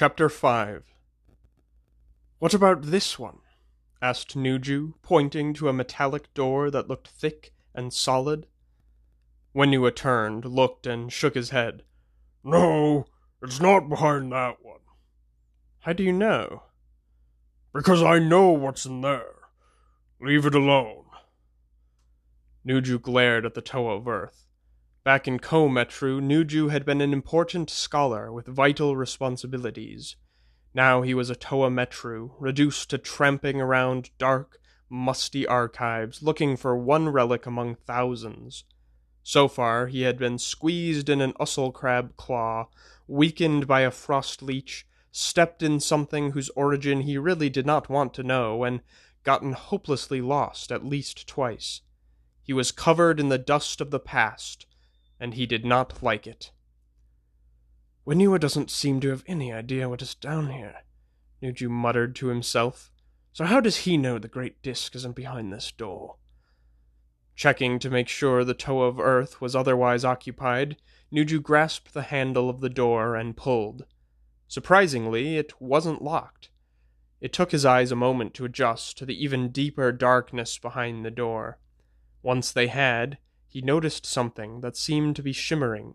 Chapter 5 What about this one? asked Nuju, pointing to a metallic door that looked thick and solid. Whenua turned, looked, and shook his head. No, it's not behind that one. How do you know? Because I know what's in there. Leave it alone. Nuju glared at the Toa of earth. Back in Ko-Metru, Nuju had been an important scholar with vital responsibilities. Now he was a Toa Metru, reduced to tramping around dark, musty archives, looking for one relic among thousands. So far, he had been squeezed in an Ussal crab claw, weakened by a frost leech, stepped in something whose origin he really did not want to know, and gotten hopelessly lost at least twice. He was covered in the dust of the past, and he did not like it. Whenua doesn't seem to have any idea what is down here, Nuju muttered to himself. So how does he know the great disk isn't behind this door? Checking to make sure the Toa of earth was otherwise occupied, Nuju grasped the handle of the door and pulled. Surprisingly, it wasn't locked. It took his eyes a moment to adjust to the even deeper darkness behind the door. Once they had, he noticed something that seemed to be shimmering.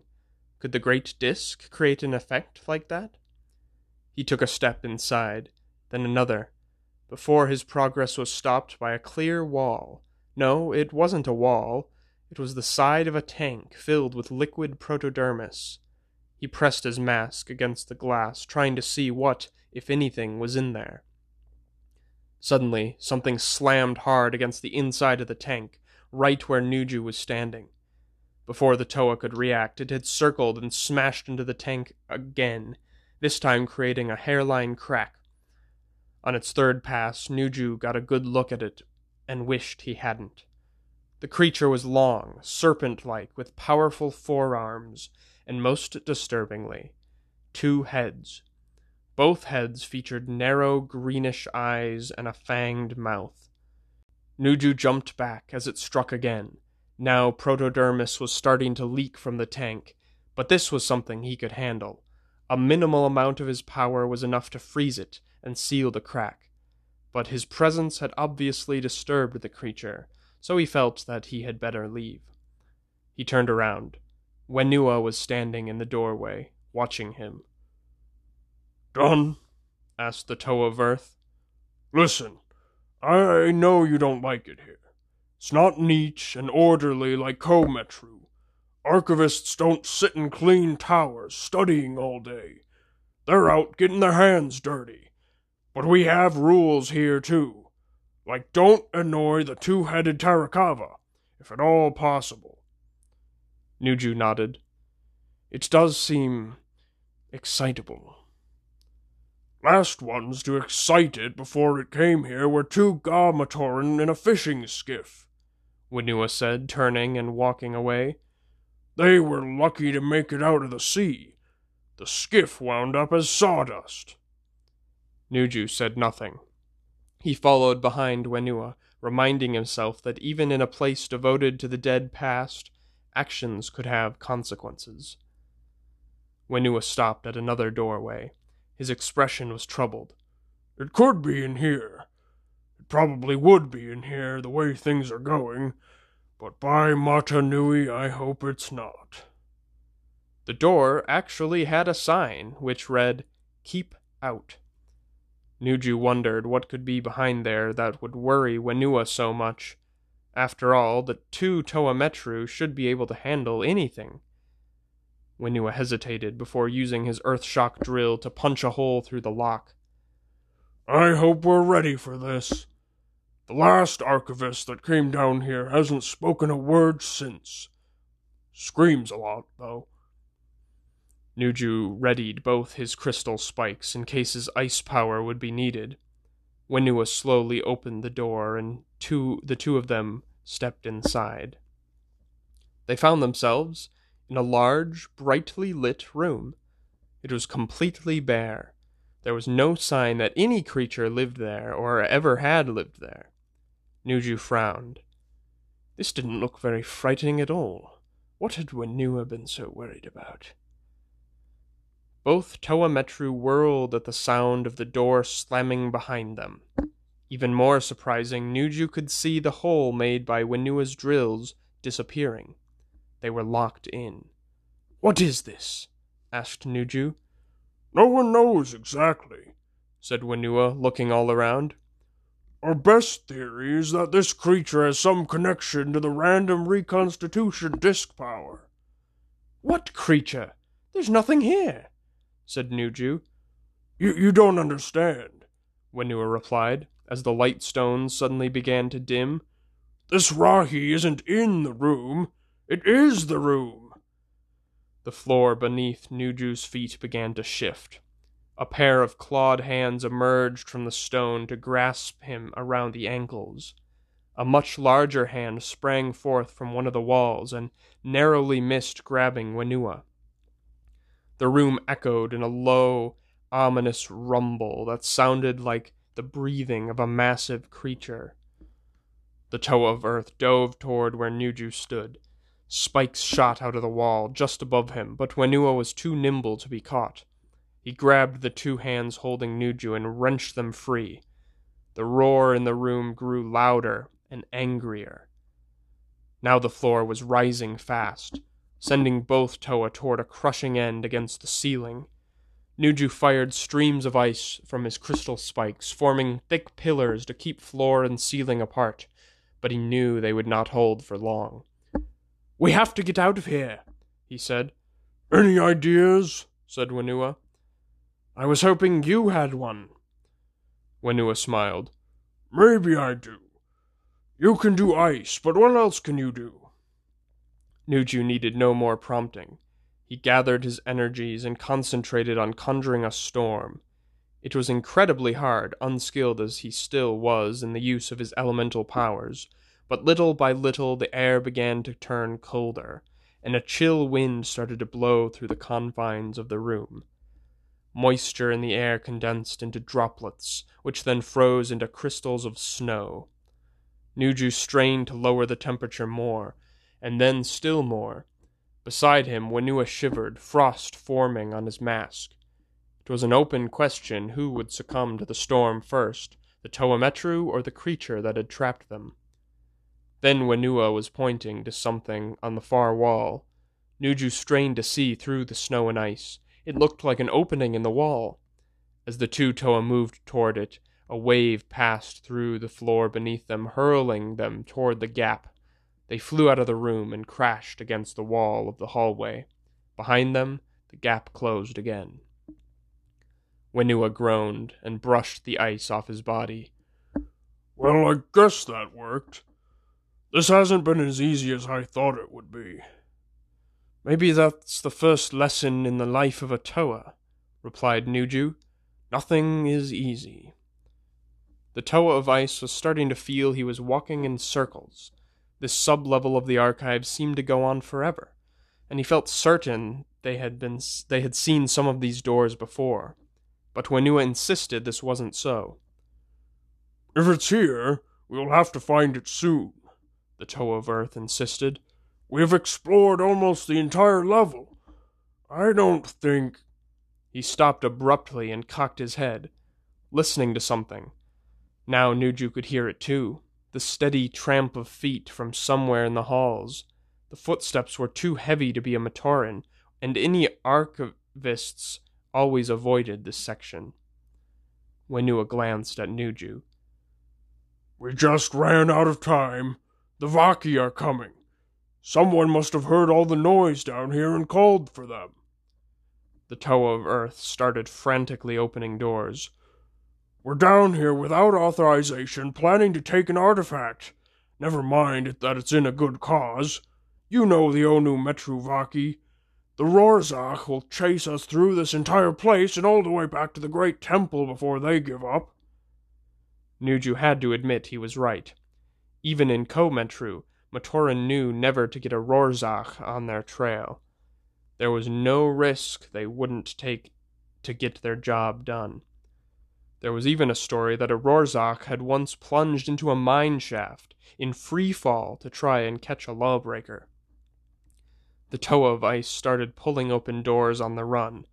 Could the great disk create an effect like that? He took a step inside, then another, before his progress was stopped by a clear wall. No, it wasn't a wall. It was the side of a tank filled with liquid protodermis. He pressed his mask against the glass, trying to see what, if anything, was in there. Suddenly, something slammed hard against the inside of the tank, right where Nuju was standing. Before the Toa could react, it had circled and smashed into the tank again, this time creating a hairline crack. On its third pass, Nuju got a good look at it and wished he hadn't. The creature was long, serpent like, with powerful forearms, and most disturbingly, two heads. Both heads featured narrow greenish eyes and a fanged mouth. Nuju jumped back as it struck again. Now protodermis was starting to leak from the tank, but this was something he could handle. A minimal amount of his power was enough to freeze it and seal the crack. But his presence had obviously disturbed the creature, so he felt that he had better leave. He turned around. Whenua was standing in the doorway, watching him. Done? asked the Toa of earth. Listen, I know you don't like it here. It's not neat and orderly like Ko-Metru. Archivists don't sit in clean towers studying all day. They're out getting their hands dirty. But we have rules here too. Like don't annoy the two-headed Tarakava, if at all possible. Nuju nodded. It does seem excitable. Last ones to excite it before it came here were two Ga-Matoran in a fishing skiff, Whenua said, turning and walking away. They were lucky to make it out of the sea. The skiff wound up as sawdust. Nuju said nothing. He followed behind Whenua, reminding himself that even in a place devoted to the dead past, actions could have consequences. Whenua stopped at another doorway. His expression was troubled. It could be in here. It probably would be in here, the way things are going. But by Mata Nui, I hope it's not. The door actually had a sign which read, Keep Out. Nuju wondered what could be behind there that would worry Whenua so much. After all, the two Toa Metru should be able to handle anything. Whenua hesitated before using his earth shock drill to punch a hole through the lock. I hope we're ready for this. The last archivist that came down here hasn't spoken a word since. Screams a lot, though. Nuju readied both his crystal spikes in case his ice power would be needed. Whenua slowly opened the door, and two, the two of them stepped inside. They found themselves in a large, brightly lit room. It was completely bare. There was no sign that any creature lived there or ever had lived there. Nuju frowned. This didn't look very frightening at all. What had Whenua been so worried about? Both Toa Metru whirled at the sound of the door slamming behind them. Even more surprising, Nuju could see the hole made by Whenua's drills disappearing. They were locked in. What is this? asked Nuju. No one knows exactly, said Whenua, looking all around. Our best theory is that this creature has some connection to the random reconstitution disk power. What creature? There's nothing here, said Nuju. You, you don't understand, Whenua replied, as the light stones suddenly began to dim. This Rahi isn't in the room, it is the room. The floor beneath Nuju's feet began to shift. A pair of clawed hands emerged from the stone to grasp him around the ankles. A much larger hand sprang forth from one of the walls and narrowly missed grabbing Whenua. The room echoed in a low, ominous rumble that sounded like the breathing of a massive creature. The Toa of earth dove toward where Nuju stood. Spikes shot out of the wall just above him, but Whenua was too nimble to be caught. He grabbed the two hands holding Nuju and wrenched them free. The roar in the room grew louder and angrier. Now the floor was rising fast, sending both Toa toward a crushing end against the ceiling. Nuju fired streams of ice from his crystal spikes, forming thick pillars to keep floor and ceiling apart, but he knew they would not hold for long. We have to get out of here, he said. Any ideas? said Whenua. I was hoping you had one. Whenua smiled. Maybe I do. You can do ice, but what else can you do? Nuju needed no more prompting. He gathered his energies and concentrated on conjuring a storm. It was incredibly hard, unskilled as he still was in the use of his elemental powers, but little by little the air began to turn colder, and a chill wind started to blow through the confines of the room. Moisture in the air condensed into droplets, which then froze into crystals of snow. Nuju strained to lower the temperature more, and then still more. Beside him, Whenua shivered, frost forming on his mask. It was an open question who would succumb to the storm first, the Toa Metru or the creature that had trapped them. Then Whenua was pointing to something on the far wall. Nuju strained to see through the snow and ice. It looked like an opening in the wall. As the two Toa moved toward it, a wave passed through the floor beneath them, hurling them toward the gap. They flew out of the room and crashed against the wall of the hallway. Behind them, the gap closed again. Whenua groaned and brushed the ice off his body. Well, I guess that worked. This hasn't been as easy as I thought it would be. Maybe that's the first lesson in the life of a Toa, replied Nuju. Nothing is easy. The Toa of Ice was starting to feel he was walking in circles. This sub-level of the archive seemed to go on forever, and he felt certain they had been they had seen some of these doors before. But Whenua insisted this wasn't so. If it's here, we'll have to find it soon, the Toa of Earth insisted. We've explored almost the entire level. I don't think. He stopped abruptly and cocked his head, listening to something. Now Nuju could hear it too the steady tramp of feet from somewhere in the halls. The footsteps were too heavy to be a Matoran, and any archivists always avoided this section. Whenua glanced at Nuju. We just ran out of time. The Vahki are coming. Someone must have heard all the noise down here and called for them. The Toa of Earth started frantically opening doors. We're down here without authorization, planning to take an artifact. Never mind that it's in a good cause. You know the Onu Metru Vahki. The Rorzakh will chase us through this entire place and all the way back to the Great Temple before they give up. Nuju had to admit he was right. Even in Ko-Metru, Matoran knew never to get a Rorzakh on their trail. There was no risk they wouldn't take to get their job done. There was even a story that a Rorzakh had once plunged into a mine shaft in free fall to try and catch a lawbreaker. The Toa of Ice started pulling open doors on the run.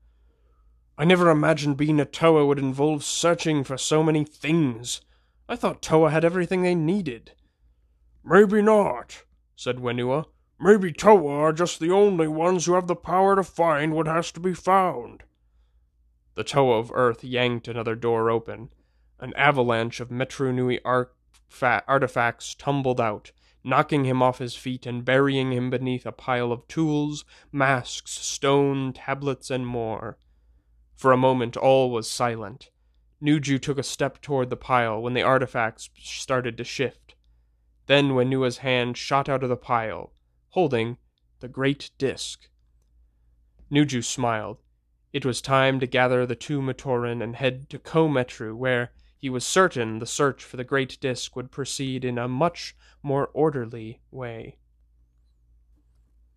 I never imagined being a Toa would involve searching for so many things. I thought Toa had everything they needed. Maybe not, said Whenua. Maybe Toa are just the only ones who have the power to find what has to be found. The Toa of Earth yanked another door open. An avalanche of Metru Nui artifacts tumbled out, knocking him off his feet and burying him beneath a pile of tools, masks, stone, tablets, and more. For a moment all was silent. Nuju took a step toward the pile when the artifacts started to shift. Then Whenua's hand shot out of the pile, holding the great disk. Nuju smiled. It was time to gather the two Matoran and head to Ko-Metru, where he was certain the search for the great disk would proceed in a much more orderly way.